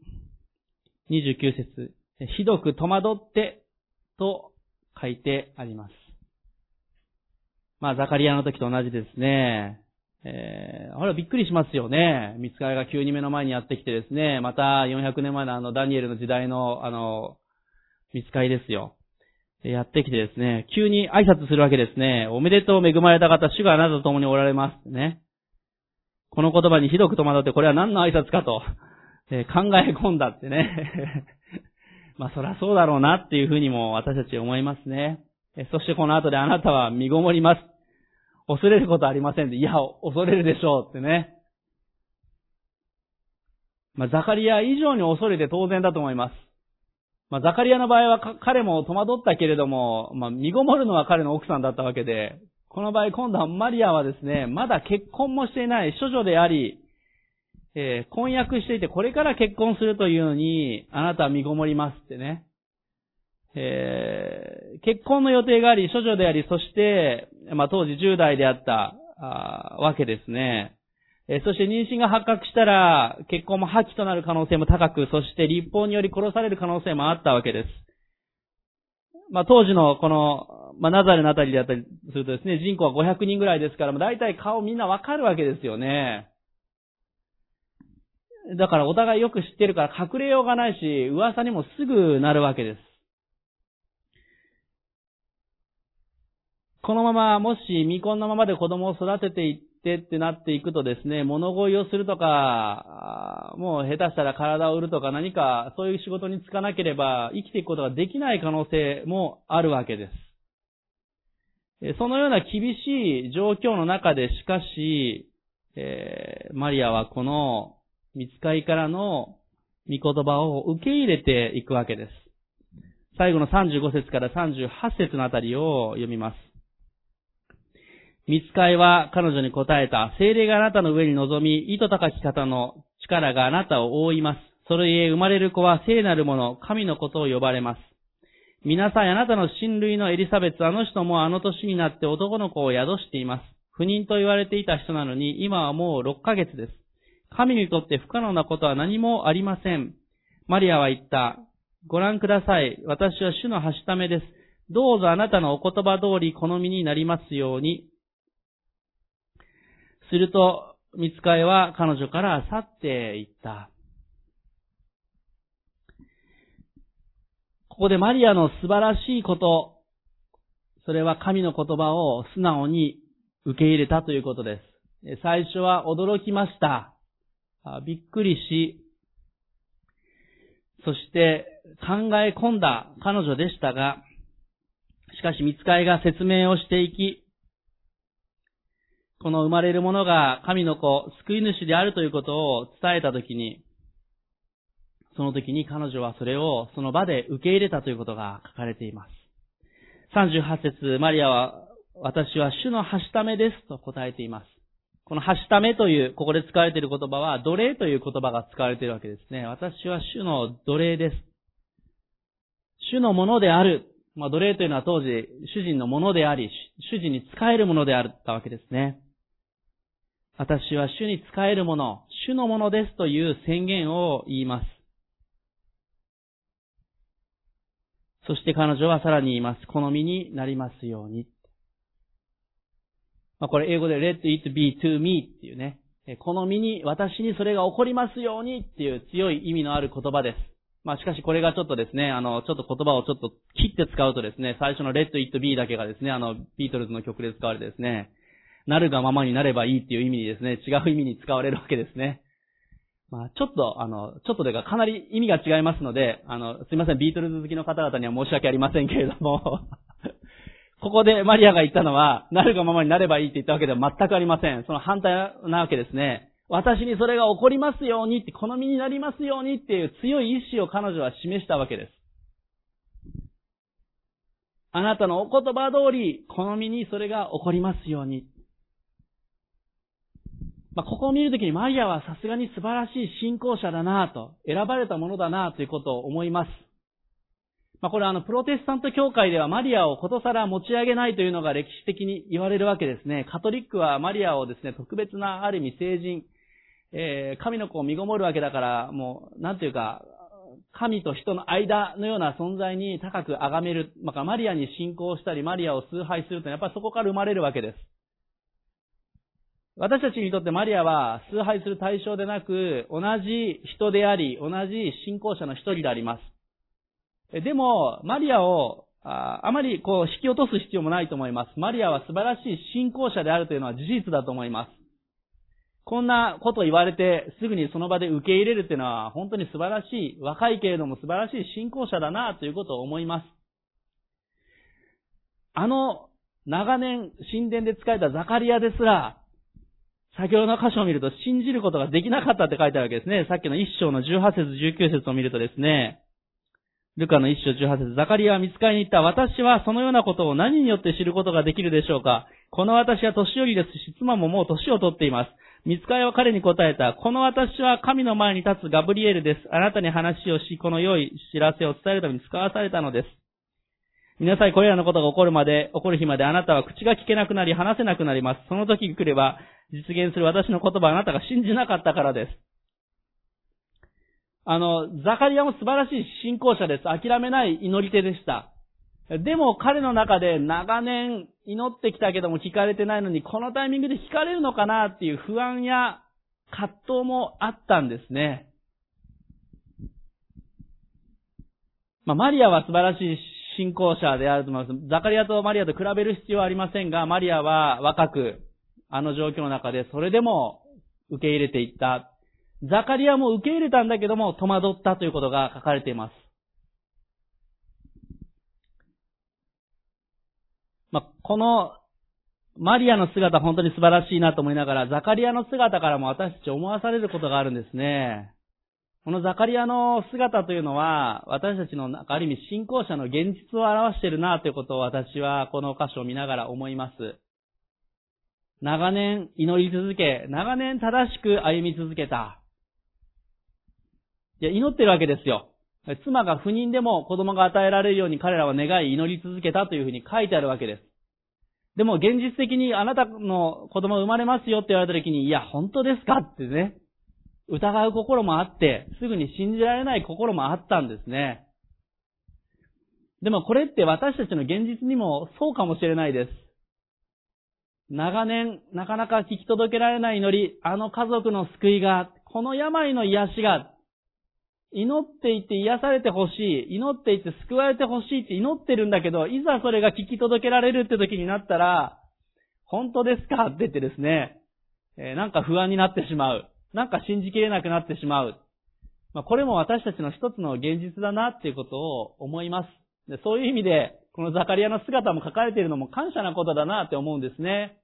29節ひどく戸惑ってと書いてあります。まあ、ザカリアの時と同じですね。えー、あれびっくりしますよね。見つかりが急に目の前にやってきてですね、また400年前のあのダニエルの時代のあの、見つかりですよ。やってきてですね、急に挨拶するわけですね。おめでとう恵まれた方、主があなたと共におられます。ね。この言葉にひどく戸惑って、これは何の挨拶かと、えー、考え込んだってね。[laughs] まあそりゃそうだろうなっていうふうにも私たち思いますね。えそしてこの後であなたは身ごもります。恐れることありません、いや、恐れるでしょうってね。まあ、ザカリア以上に恐れて当然だと思います。まあ、ザカリアの場合は彼も戸惑ったけれども、まあ、身ごもるのは彼の奥さんだったわけで、この場合今度はマリアはですね、まだ結婚もしていない処女であり、えー、婚約していてこれから結婚するというのに、あなたは身ごもりますってね。えー、結婚の予定があり、処女であり、そして、まあ、当時10代であったあわけですね。そして妊娠が発覚したら、結婚も破棄となる可能性も高く、そして立法により殺される可能性もあったわけです。まあ、当時のこの、まあ、ナザレのあたりであったりするとですね、人口は500人ぐらいですから、大体顔みんなわかるわけですよね。だからお互いよく知ってるから隠れようがないし、噂にもすぐなるわけです。このまま、もし未婚のままで子供を育てていってってってなっていくとですね、物乞いをするとか、もう下手したら体を売るとか何かそういう仕事に就かなければ生きていくことができない可能性もあるわけです。そのような厳しい状況の中でしかし、えー、マリアはこの見つかりからの御言葉を受け入れていくわけです。最後の35節から38節のあたりを読みます。見つかいは彼女に答えた。精霊があなたの上に臨み、糸高き方の力があなたを覆います。それゆえ生まれる子は聖なる者、神のことを呼ばれます。皆さん、あなたの親類のエリザベツ、あの人もあの年になって男の子を宿しています。不妊と言われていた人なのに、今はもう6ヶ月です。神にとって不可能なことは何もありません。マリアは言った。ご覧ください。私は主のはしためです。どうぞあなたのお言葉通り好みになりますように。すると、見つかいは彼女から去っていった。ここでマリアの素晴らしいこと、それは神の言葉を素直に受け入れたということです。最初は驚きました。びっくりし、そして考え込んだ彼女でしたが、しかし見つかいが説明をしていき、この生まれるものが神の子、救い主であるということを伝えたときに、その時に彼女はそれをその場で受け入れたということが書かれています。38節マリアは、私は主のはしためですと答えています。このはしためという、ここで使われている言葉は、奴隷という言葉が使われているわけですね。私は主の奴隷です。主のものである。まあ、奴隷というのは当時、主人のものであり、主人に使えるものであったわけですね。私は主に仕えるもの、主のものですという宣言を言います。そして彼女はさらに言います。好みになりますように。まあ、これ英語で let it be to me っていうね。好みに、私にそれが起こりますようにっていう強い意味のある言葉です。まあしかしこれがちょっとですね、あの、ちょっと言葉をちょっと切って使うとですね、最初の let it be だけがですね、あの、ビートルズの曲で使われてですね、なるがままになればいいっていう意味にですね、違う意味に使われるわけですね。まあ、ちょっと、あの、ちょっとでかかなり意味が違いますので、あの、すいません、ビートルズ好きの方々には申し訳ありませんけれども [laughs] ここでマリアが言ったのは、なるがままになればいいって言ったわけでは全くありません。その反対なわけですね。私にそれが起こりますようにって、好みになりますようにっていう強い意志を彼女は示したわけです。あなたのお言葉通り、好みにそれが起こりますように。まあ、ここを見るときにマリアはさすがに素晴らしい信仰者だなと、選ばれたものだなということを思います。まあ、これはあの、プロテスタント教会ではマリアをことさら持ち上げないというのが歴史的に言われるわけですね。カトリックはマリアをですね、特別なある意味聖人、えー、神の子を身ごもるわけだから、もう、なんていうか、神と人の間のような存在に高く崇める、まあ、マリアに信仰したり、マリアを崇拝するというのは、やっぱりそこから生まれるわけです。私たちにとってマリアは崇拝する対象でなく、同じ人であり、同じ信仰者の一人であります。でも、マリアをああまりこう引き落とす必要もないと思います。マリアは素晴らしい信仰者であるというのは事実だと思います。こんなこと言われてすぐにその場で受け入れるというのは本当に素晴らしい、若いけれども素晴らしい信仰者だなということを思います。あの長年神殿で使えたザカリアですら、先ほどの箇所を見ると信じることができなかったって書いてあるわけですね。さっきの一章の18節19節を見るとですね、ルカの一章18節ザカリアは見つかりに行った。私はそのようなことを何によって知ることができるでしょうかこの私は年寄りですし、妻ももう年を取っています。見つかりは彼に答えた。この私は神の前に立つガブリエルです。あなたに話をし、この良い知らせを伝えるために使わされたのです。皆さんこれらのことが起こるまで、起こる日まであなたは口が聞けなくなり話せなくなります。その時来れば、実現する私の言葉あなたが信じなかったからです。あの、ザカリアも素晴らしい信仰者です。諦めない祈り手でした。でも彼の中で長年祈ってきたけども聞かれてないのに、このタイミングで聞かれるのかなっていう不安や葛藤もあったんですね。まあ、マリアは素晴らしい信仰者であると思います。ザカリアとマリアと比べる必要はありませんが、マリアは若く、あの状況の中でそれでも受け入れていった。ザカリアも受け入れたんだけども戸惑ったということが書かれています。まあ、このマリアの姿本当に素晴らしいなと思いながら、ザカリアの姿からも私たち思わされることがあるんですね。このザカリアの姿というのは、私たちのある意味信仰者の現実を表しているなということを私はこの箇所を見ながら思います。長年祈り続け、長年正しく歩み続けた。いや、祈ってるわけですよ。妻が不妊でも子供が与えられるように彼らは願い祈り続けたというふうに書いてあるわけです。でも現実的にあなたの子供生まれますよって言われた時に、いや、本当ですかってね、疑う心もあって、すぐに信じられない心もあったんですね。でもこれって私たちの現実にもそうかもしれないです。長年、なかなか聞き届けられない祈り、あの家族の救いが、この病の癒しが、祈っていて癒されてほしい、祈っていて救われてほしいって祈ってるんだけど、いざそれが聞き届けられるって時になったら、本当ですかって言ってですね、えー、なんか不安になってしまう。なんか信じきれなくなってしまう。まあ、これも私たちの一つの現実だなっていうことを思います。でそういう意味で、このザカリアの姿も書かれているのも感謝なことだなって思うんですね。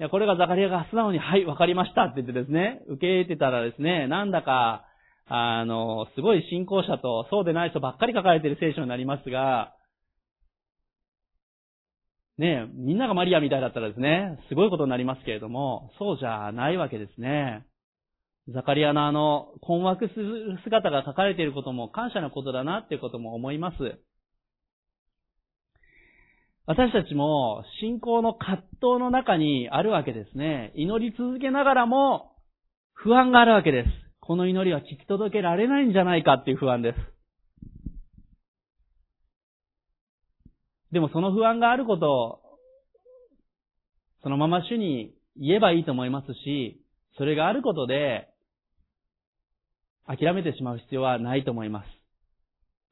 いや、これがザカリアが素直に、はい、わかりましたって言ってですね、受け入れてたらですね、なんだか、あの、すごい信仰者とそうでない人ばっかり書かれている聖書になりますが、ねみんながマリアみたいだったらですね、すごいことになりますけれども、そうじゃないわけですね。ザカリアのあの、困惑する姿が書かれていることも感謝のことだなっていうことも思います。私たちも信仰の葛藤の中にあるわけですね。祈り続けながらも不安があるわけです。この祈りは聞き届けられないんじゃないかっていう不安です。でもその不安があることを、そのまま主に言えばいいと思いますし、それがあることで、諦めてしまう必要はないと思います。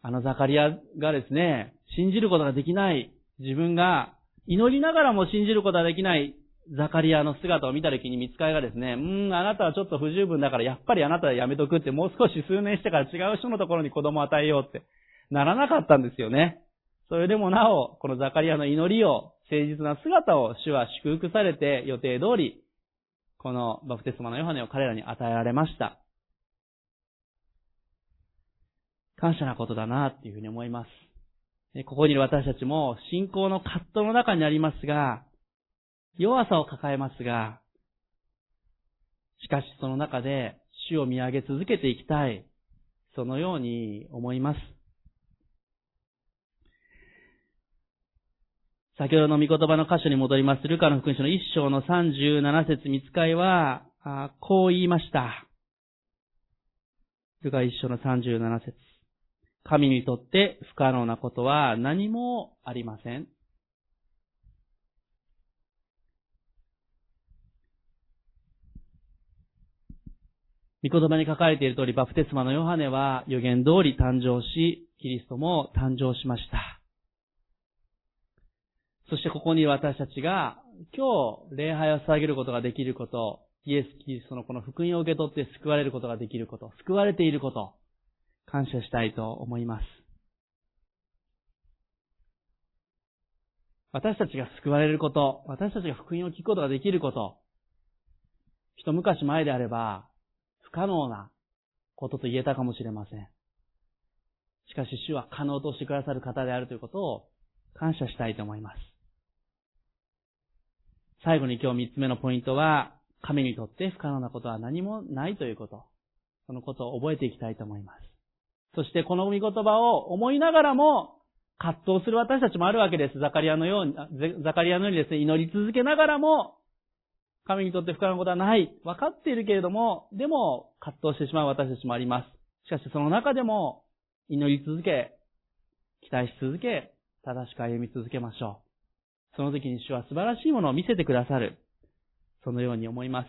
あのザカリアがですね、信じることができない自分が祈りながらも信じることができないザカリアの姿を見たときに見つかりがですね、うーん、あなたはちょっと不十分だからやっぱりあなたはやめとくってもう少し数年してから違う人のところに子供を与えようってならなかったんですよね。それでもなお、このザカリアの祈りを、誠実な姿を主は祝福されて予定通り、このバプテスマのヨハネを彼らに与えられました。感謝なことだなっていうふうに思います。ここにいる私たちも信仰の葛藤の中にありますが、弱さを抱えますが、しかしその中で主を見上げ続けていきたい。そのように思います。先ほどの御言葉の箇所に戻ります。ルカの福音書の一章の37節見つかいは、こう言いました。ルカ一章の37節神にとって不可能なことは何もありません。御言葉に書かれている通り、バプテスマのヨハネは予言通り誕生し、キリストも誕生しました。そしてここに私たちが今日礼拝を捧げることができること、イエス・キリストのこの福音を受け取って救われることができること、救われていること、感謝したいと思います。私たちが救われること、私たちが福音を聞くことができること、一昔前であれば、不可能なことと言えたかもしれません。しかし主は可能としてくださる方であるということを感謝したいと思います。最後に今日三つ目のポイントは、神にとって不可能なことは何もないということ。そのことを覚えていきたいと思います。そしてこの御言葉を思いながらも、葛藤する私たちもあるわけです。ザカリアのように、ザカリアのようにですね、祈り続けながらも、神にとって不可能なことはない。分かっているけれども、でも葛藤してしまう私たちもあります。しかしその中でも、祈り続け、期待し続け、正しく歩み続けましょう。その時に主は素晴らしいものを見せてくださる。そのように思います。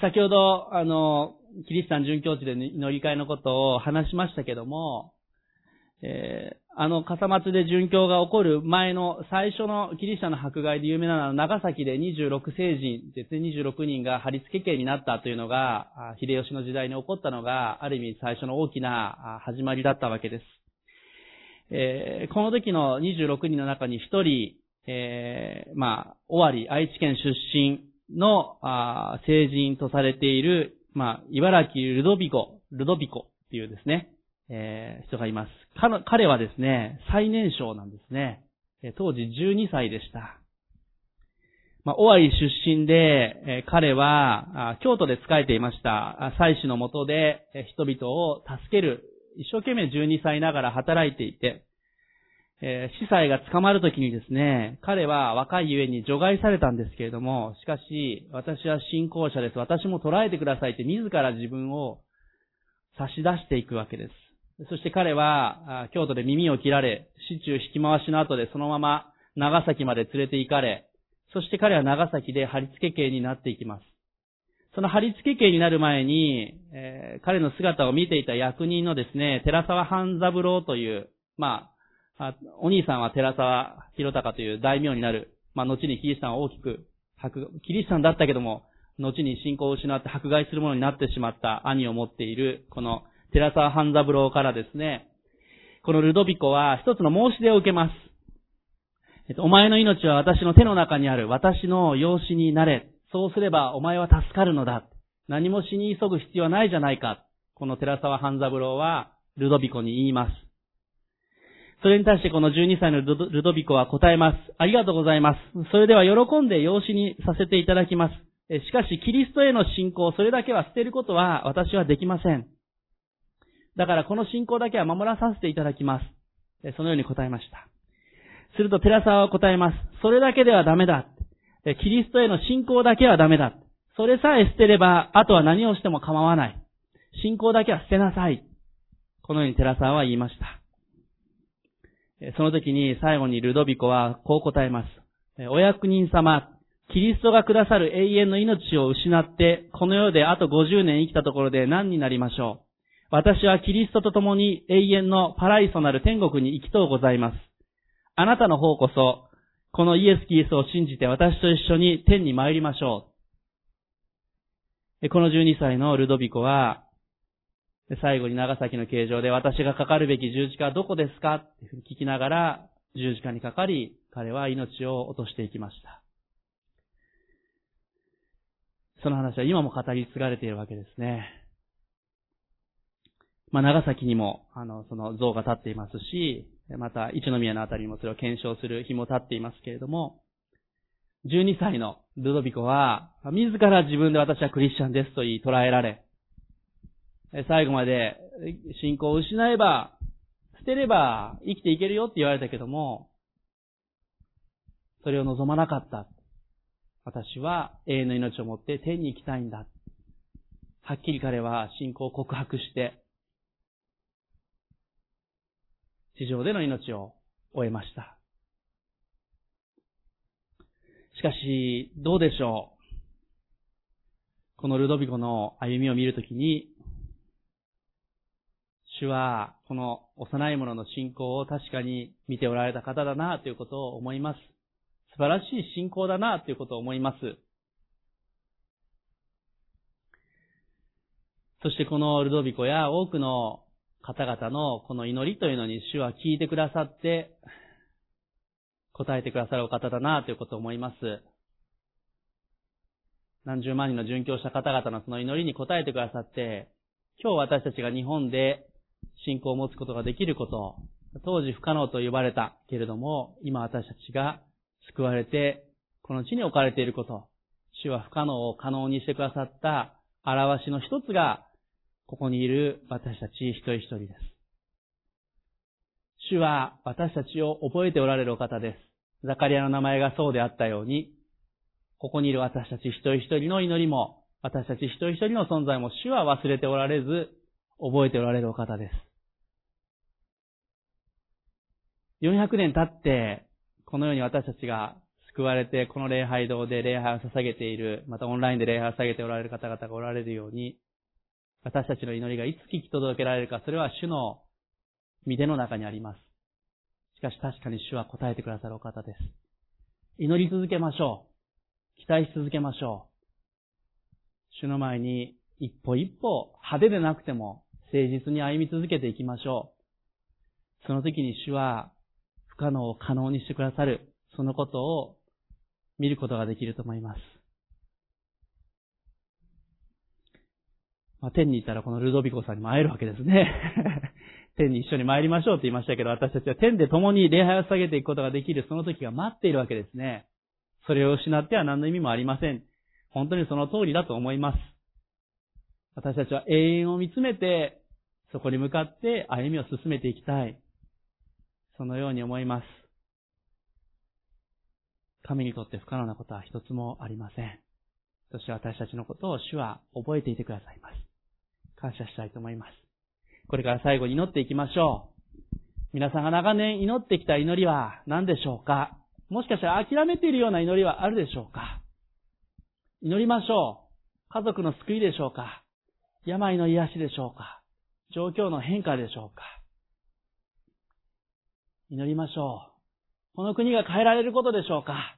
先ほど、あの、キリシタン殉教地で乗り換えのことを話しましたけども、えー、あの笠松で殉教が起こる前の最初のキリシタンの迫害で有名なのは長崎で26聖人ですね、26人が貼り付け刑になったというのが、秀吉の時代に起こったのが、ある意味最初の大きな始まりだったわけです。えー、この時の26人の中に1人、えー、まあ、尾張、愛知県出身の、あ成人とされている、まあ、茨城ルドビコ、ルドビコっていうですね、えー、人がいます。彼はですね、最年少なんですね。当時12歳でした。まあ、尾張出身で、えー、彼は、京都で仕えていました。祭司のもとで、人々を助ける、一生懸命12歳ながら働いていて、えー、司祭が捕まるときにですね、彼は若いゆえに除外されたんですけれども、しかし、私は信仰者です。私も捉えてくださいって自ら自分を差し出していくわけです。そして彼は、京都で耳を切られ、市中引き回しの後でそのまま長崎まで連れて行かれ、そして彼は長崎で貼り付け刑になっていきます。その貼り付け刑になる前に、えー、彼の姿を見ていた役人のですね、寺沢半三郎という、まあ、お兄さんは寺沢広隆という大名になる。まあ、後にキリシタンを大きく、キリシタンだったけども、後に信仰を失って迫害するものになってしまった兄を持っている、この寺沢半三郎からですね、このルドビコは一つの申し出を受けます。えっと、お前の命は私の手の中にある。私の養子になれ。そうすればお前は助かるのだ。何も死に急ぐ必要はないじゃないか。この寺沢半三郎はルドビコに言います。それに対してこの12歳のルドビコは答えます。ありがとうございます。それでは喜んで養子にさせていただきます。しかし、キリストへの信仰、それだけは捨てることは私はできません。だからこの信仰だけは守らさせていただきます。そのように答えました。すると、寺沢は答えます。それだけではダメだ。キリストへの信仰だけはダメだ。それさえ捨てれば、あとは何をしても構わない。信仰だけは捨てなさい。このように寺沢は言いました。その時に最後にルドビコはこう答えます。お役人様、キリストがくださる永遠の命を失って、この世であと50年生きたところで何になりましょう。私はキリストと共に永遠のパライソなる天国に行きとうございます。あなたの方こそ、このイエス・キリストを信じて私と一緒に天に参りましょう。この12歳のルドビコは、最後に長崎の形状で私がかかるべき十字架はどこですかって聞きながら十字架にかかり、彼は命を落としていきました。その話は今も語り継がれているわけですね。まあ、長崎にも、あの、その像が立っていますし、また、一宮のあたりにもそれを検証する日も立っていますけれども、12歳のルドビコは、自ら自分で私はクリスチャンですと言い捉えられ、最後まで信仰を失えば、捨てれば生きていけるよって言われたけども、それを望まなかった。私は永遠の命を持って天に行きたいんだ。はっきり彼は信仰を告白して、地上での命を終えました。しかし、どうでしょうこのルドビコの歩みを見るときに、主は、この幼い者の信仰を確かに見ておられた方だなということを思います。素晴らしい信仰だなということを思います。そしてこのルドビコや多くの方々のこの祈りというのに主は聞いてくださって、答えてくださるお方だなということを思います。何十万人の殉教した方々のその祈りに応えてくださって、今日私たちが日本で信仰を持つことができること、当時不可能と呼ばれたけれども、今私たちが救われて、この地に置かれていること、主は不可能を可能にしてくださった表しの一つが、ここにいる私たち一人一人です。主は私たちを覚えておられるお方です。ザカリアの名前がそうであったように、ここにいる私たち一人一人の祈りも、私たち一人一人の存在も主は忘れておられず、覚えておられるお方です。400年経って、このように私たちが救われて、この礼拝堂で礼拝を捧げている、またオンラインで礼拝を捧げておられる方々がおられるように、私たちの祈りがいつ聞き届けられるか、それは主の御手の中にあります。しかし確かに主は答えてくださるお方です。祈り続けましょう。期待し続けましょう。主の前に一歩一歩派手でなくても誠実に歩み続けていきましょう。その時に主は不可能を可能にしてくださる、そのことを見ることができると思います。まあ、天に行ったらこのルドビコさんにも会えるわけですね。[laughs] 天に一緒に参りましょうって言いましたけど、私たちは天で共に礼拝を下げていくことができるその時が待っているわけですね。それを失っては何の意味もありません。本当にその通りだと思います。私たちは永遠を見つめて、そこに向かって歩みを進めていきたい。そのように思います。神にとって不可能なことは一つもありません。そして私たちのことを主は覚えていてくださいます。感謝したいと思います。これから最後に祈っていきましょう。皆さんが長年祈ってきた祈りは何でしょうか？もしかしたら諦めているような祈りはあるでしょうか？祈りましょう。家族の救いでしょうか？病の癒しでしょうか？状況の変化でしょうか祈りましょう。この国が変えられることでしょうか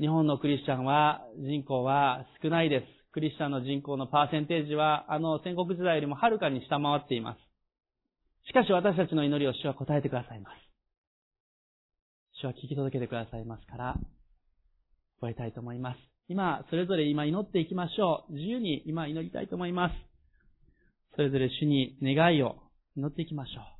日本のクリスチャンは、人口は少ないです。クリスチャンの人口のパーセンテージは、あの戦国時代よりもはるかに下回っています。しかし私たちの祈りを主は答えてくださいます。主は聞き届けてくださいますから、覚えたいと思います。今、それぞれ今祈っていきましょう。自由に今祈りたいと思います。それぞれ主に願いを祈っていきましょう。